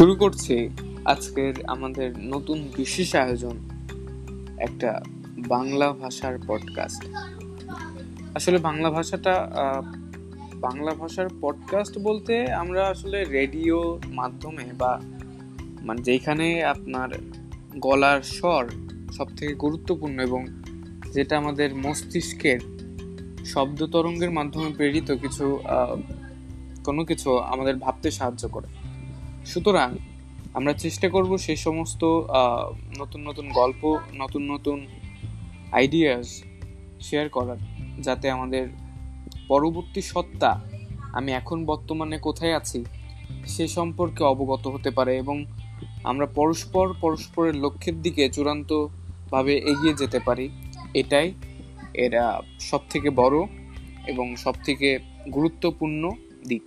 শুরু করছি আজকের আমাদের নতুন বিশেষ আয়োজন, একটা বাংলা ভাষার পডকাস্ট আসলে বাংলা ভাষাটা বাংলা ভাষার পডকাস্ট বলতে আমরা আসলে রেডিও মাধ্যমে বা মানে যেখানে আপনার গলার স্বর সব থেকে গুরুত্বপূর্ণ এবং যেটা আমাদের মস্তিষ্কের শব্দ তরঙ্গের মাধ্যমে প্রেরিত কিছু কোনো কিছু আমাদের ভাবতে সাহায্য করে। সুতরাং আমরা চেষ্টা করব সেই সমস্ত নতুন নতুন গল্প, নতুন নতুন আইডিয়াস শেয়ার করার, যাতে আমাদের পরবর্তী সত্তা আমি এখন বর্তমানে কোথায় আছি সে সম্পর্কে অবগত হতে পারে এবং আমরা পরস্পর পরস্পরের লক্ষ্যের দিকে চূড়ান্তভাবে এগিয়ে যেতে পারি। এটাই এরা সব থেকে বড় এবং সব থেকে গুরুত্বপূর্ণ দিক।